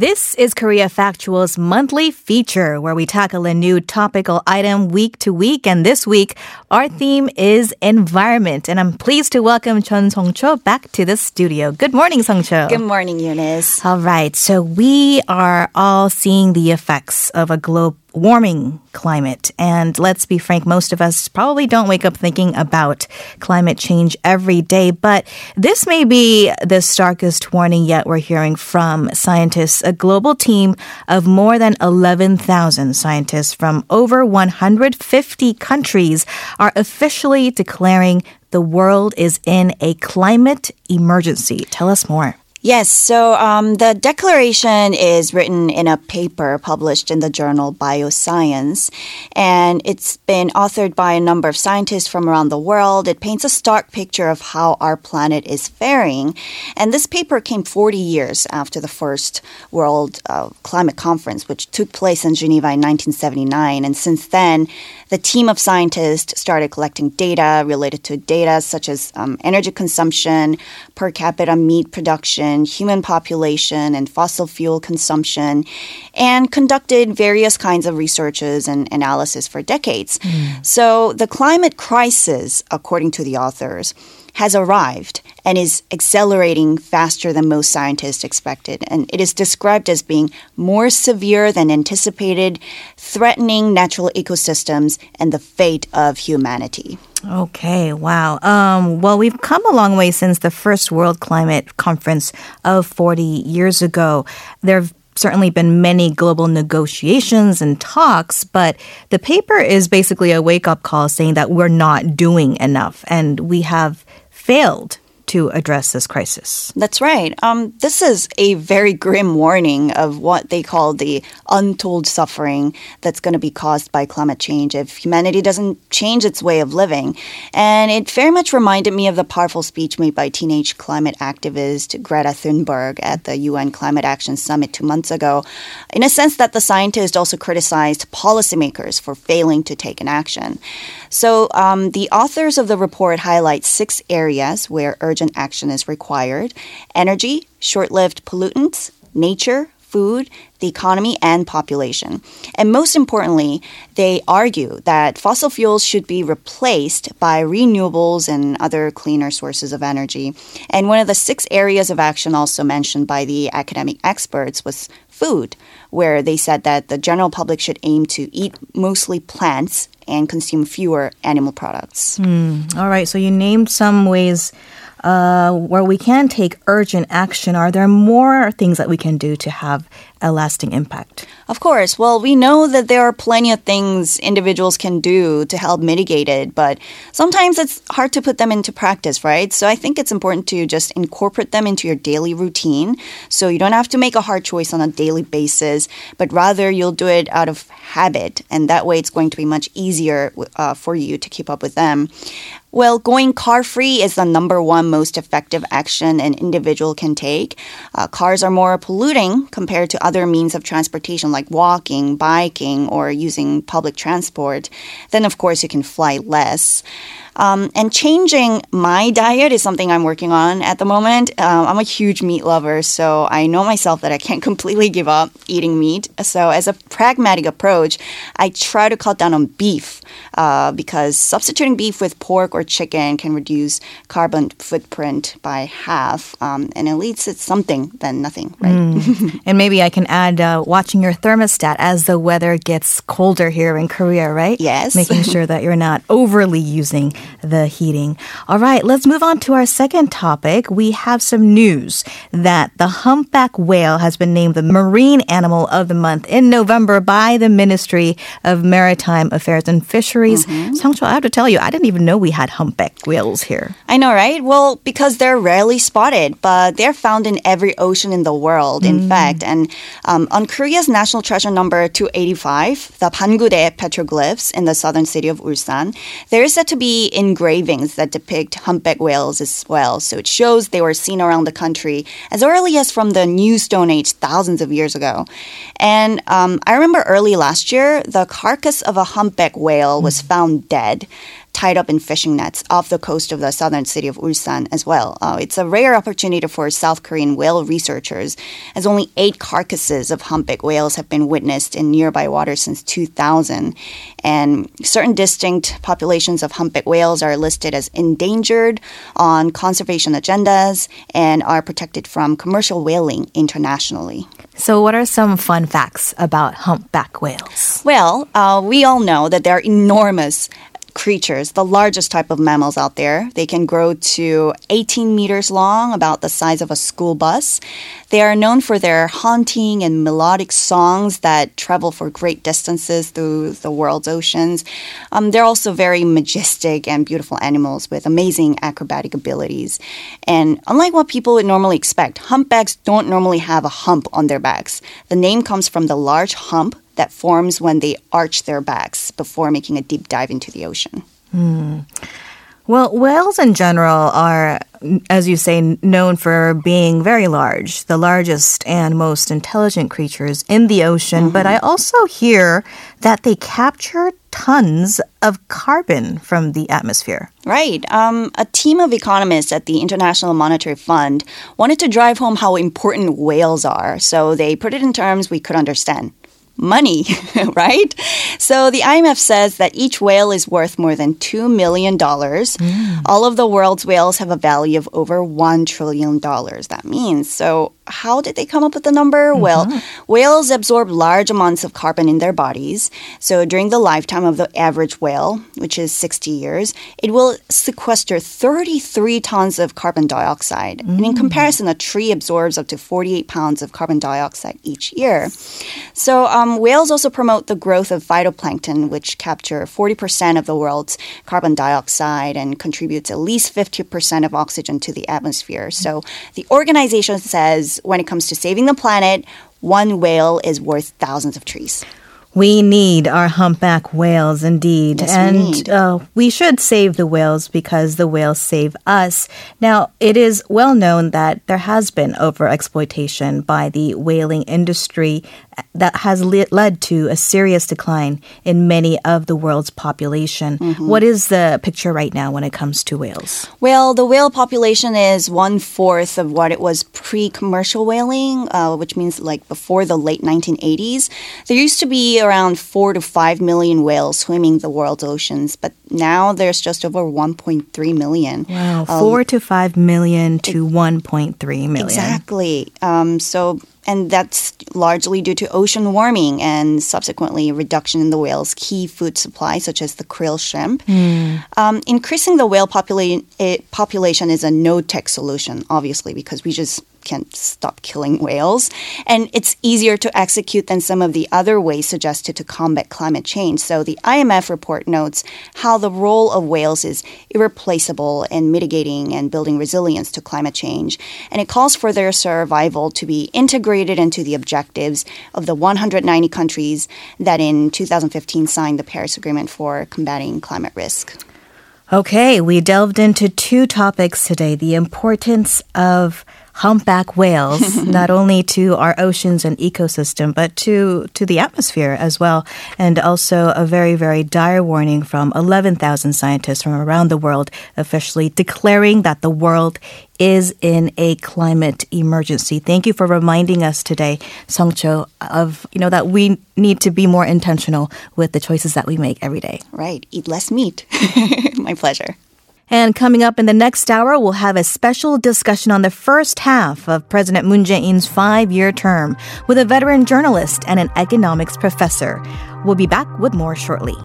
This is Korea Factual's monthly feature where we tackle a new topical item week to week. And this week, our theme is environment. And I'm pleased to welcome Chun Song-cho back to the studio. Good morning, Song-cho. Good morning, Eunice. All right. So we are all seeing the effects of a globe warming climate. And let's be frank, most of us probably don't wake up thinking about climate change every day. But this may be the starkest warning yet we're hearing from scientists. A global team of more than 11,000 scientists from over 150 countries are officially declaring the world is in a climate emergency. Tell us more. Yes, so um, the declaration is written in a paper published in the journal Bioscience, and it's been authored by a number of scientists from around the world. It paints a stark picture of how our planet is faring. And this paper came 40 years after the first World uh, Climate Conference, which took place in Geneva in 1979. And since then, the team of scientists started collecting data related to data such as um, energy consumption, per capita meat production human population, and fossil fuel consumption, and conducted various kinds of researches and analysis for decades. Mm. So the climate crisis, according to the authors, has arrived and is accelerating faster than most scientists expected. And it is described as being more severe than anticipated, threatening natural ecosystems and the fate of humanity. Okay, wow. Um, well, we've come a long way since the first World Climate Conference of 40 years ago. There have certainly been many global negotiations and talks, but the paper is basically a wake up call saying that we're not doing enough and we have failed to address this crisis. That's right. Um, this is a very grim warning of what they call the untold suffering that's going to be caused by climate change if humanity doesn't change its way of living. And it very much reminded me of the powerful speech made by teenage climate activist Greta Thunberg at the UN Climate Action Summit two months ago, in a sense that the scientist also criticized policymakers for failing to take an action. So um, the authors of the report highlight six areas where urgent urgent action is required energy, short lived pollutants, nature, food, the economy, and population. And most importantly, they argue that fossil fuels should be replaced by renewables and other cleaner sources of energy. And one of the six areas of action also mentioned by the academic experts was food, where they said that the general public should aim to eat mostly plants and consume fewer animal products. Mm, all right, so you named some ways uh, where we can take urgent action, are there more things that we can do to have a lasting impact? Of course. Well, we know that there are plenty of things individuals can do to help mitigate it, but sometimes it's hard to put them into practice, right? So I think it's important to just incorporate them into your daily routine so you don't have to make a hard choice on a daily basis, but rather you'll do it out of habit, and that way it's going to be much easier uh, for you to keep up with them. Well, going car free is the number one most effective action an individual can take. Uh, cars are more polluting compared to other means of transportation like walking, biking, or using public transport. Then, of course, you can fly less. Um, and changing my diet is something I'm working on at the moment. Um, I'm a huge meat lover, so I know myself that I can't completely give up eating meat. So, as a pragmatic approach, I try to cut down on beef uh, because substituting beef with pork or chicken can reduce carbon footprint by half. Um, and at least it's something than nothing, right? Mm. and maybe I can add uh, watching your thermostat as the weather gets colder here in Korea, right? Yes. Making sure that you're not overly using the heating. All right, let's move on to our second topic. We have some news that the humpback whale has been named the marine animal of the month in November by the Ministry of Maritime Affairs and Fisheries. mm I have to tell you, I didn't even know we had humpback whales here. I know, right? Well, because they're rarely spotted, but they're found in every ocean in the world, in mm. fact. And um, on Korea's national treasure number 285, the Bangudae petroglyphs in the southern city of Ulsan, there is said to be engravings that depict humpback whales as well. So it shows they were seen around the country as early as from the New Stone Age, thousands of years ago. And um, I remember early last year, the carcass of a humpback whale was found dead tied up in fishing nets off the coast of the southern city of Ulsan as well. Uh, it's a rare opportunity for South Korean whale researchers, as only eight carcasses of humpback whales have been witnessed in nearby waters since 2000. And certain distinct populations of humpback whales are listed as endangered on conservation agendas and are protected from commercial whaling internationally. So, what are some fun facts about humpback whales? Well, uh, we all know that they're enormous creatures, the largest type of mammals out there. They can grow to 18 meters long, about the size of a school bus. They are known for their haunting and melodic songs that travel for great distances through the world's oceans. Um, they're also very majestic and beautiful animals with amazing acrobatic abilities. And unlike what people would normally expect, humpbacks don't normally have a hump on their backs. The name comes from the large hump that forms when they arch their backs before making a deep dive into the ocean. Well, whales in general are, as you say, known for being very large, the largest and most intelligent creatures in the ocean. But I also hear that they capture tons of carbon from the atmosphere. Right. Um, a team of economists at the International Monetary Fund wanted to drive home how important whales are. So they put it in terms we could understand money, right? So the IMF says that each whale is worth more than $2 million. Mm. All of the world's whales have a value of over $1 trillion. That means. So how did they come up with the number? Mm-hmm. Well, whales absorb large amounts of carbon in their bodies. So during the lifetime of the average whale, which is 60 years, it will sequester 33 tons of carbon dioxide. Mm. And in mm. comparison, a tree absorbs up to 48 pounds of carbon dioxide each year. So um, whales also promote the growth of phytoplankton, which capture 40% of the world's carbon dioxide and contributes at least 50% of oxygen to the atmosphere. So the organization says when it comes to saving the planet, one whale is worth thousands of trees. We need our humpback whales indeed. Yes, and we, uh, we should save the whales because the whales save us. Now, it is well known that there has been over exploitation by the whaling industry that has led to a serious decline in many of the world's population. Mm-hmm. What is the picture right now when it comes to whales? Well, the whale population is one fourth of what it was pre commercial whaling, uh, which means like before the late 1980s. There used to be around four to five million whales swimming the world's oceans, but now there's just over 1.3 million. Wow, um, four to five million to it, 1.3 million. Exactly. Um, so and that's largely due to ocean warming and subsequently reduction in the whale's key food supply, such as the krill shrimp. Mm. Um, increasing the whale popula- eh, population is a no tech solution, obviously, because we just can't stop killing whales. And it's easier to execute than some of the other ways suggested to combat climate change. So the IMF report notes how the role of whales is irreplaceable in mitigating and building resilience to climate change. And it calls for their survival to be integrated into the objectives of the 190 countries that in 2015 signed the Paris Agreement for combating climate risk. Okay, we delved into two topics today the importance of humpback whales, not only to our oceans and ecosystem, but to, to the atmosphere as well. And also a very, very dire warning from 11,000 scientists from around the world officially declaring that the world is in a climate emergency. Thank you for reminding us today, Songcho, of you know that we need to be more intentional with the choices that we make every day. Right. Eat less meat. My pleasure. And coming up in the next hour, we'll have a special discussion on the first half of President Moon Jae-in's five-year term with a veteran journalist and an economics professor. We'll be back with more shortly.